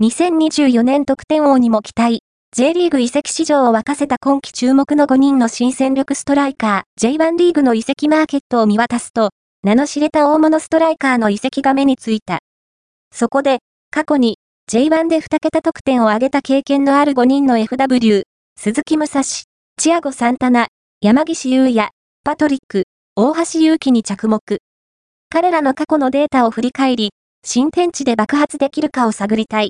2024年得点王にも期待。J リーグ移籍市場を沸かせた今季注目の5人の新戦力ストライカー、J1 リーグの移籍マーケットを見渡すと、名の知れた大物ストライカーの移籍が目についた。そこで、過去に J1 で2桁得点を挙げた経験のある5人の FW、鈴木武蔵、チアゴ・サンタナ、山岸優也、パトリック、大橋祐希に着目。彼らの過去のデータを振り返り、新天地で爆発できるかを探りたい。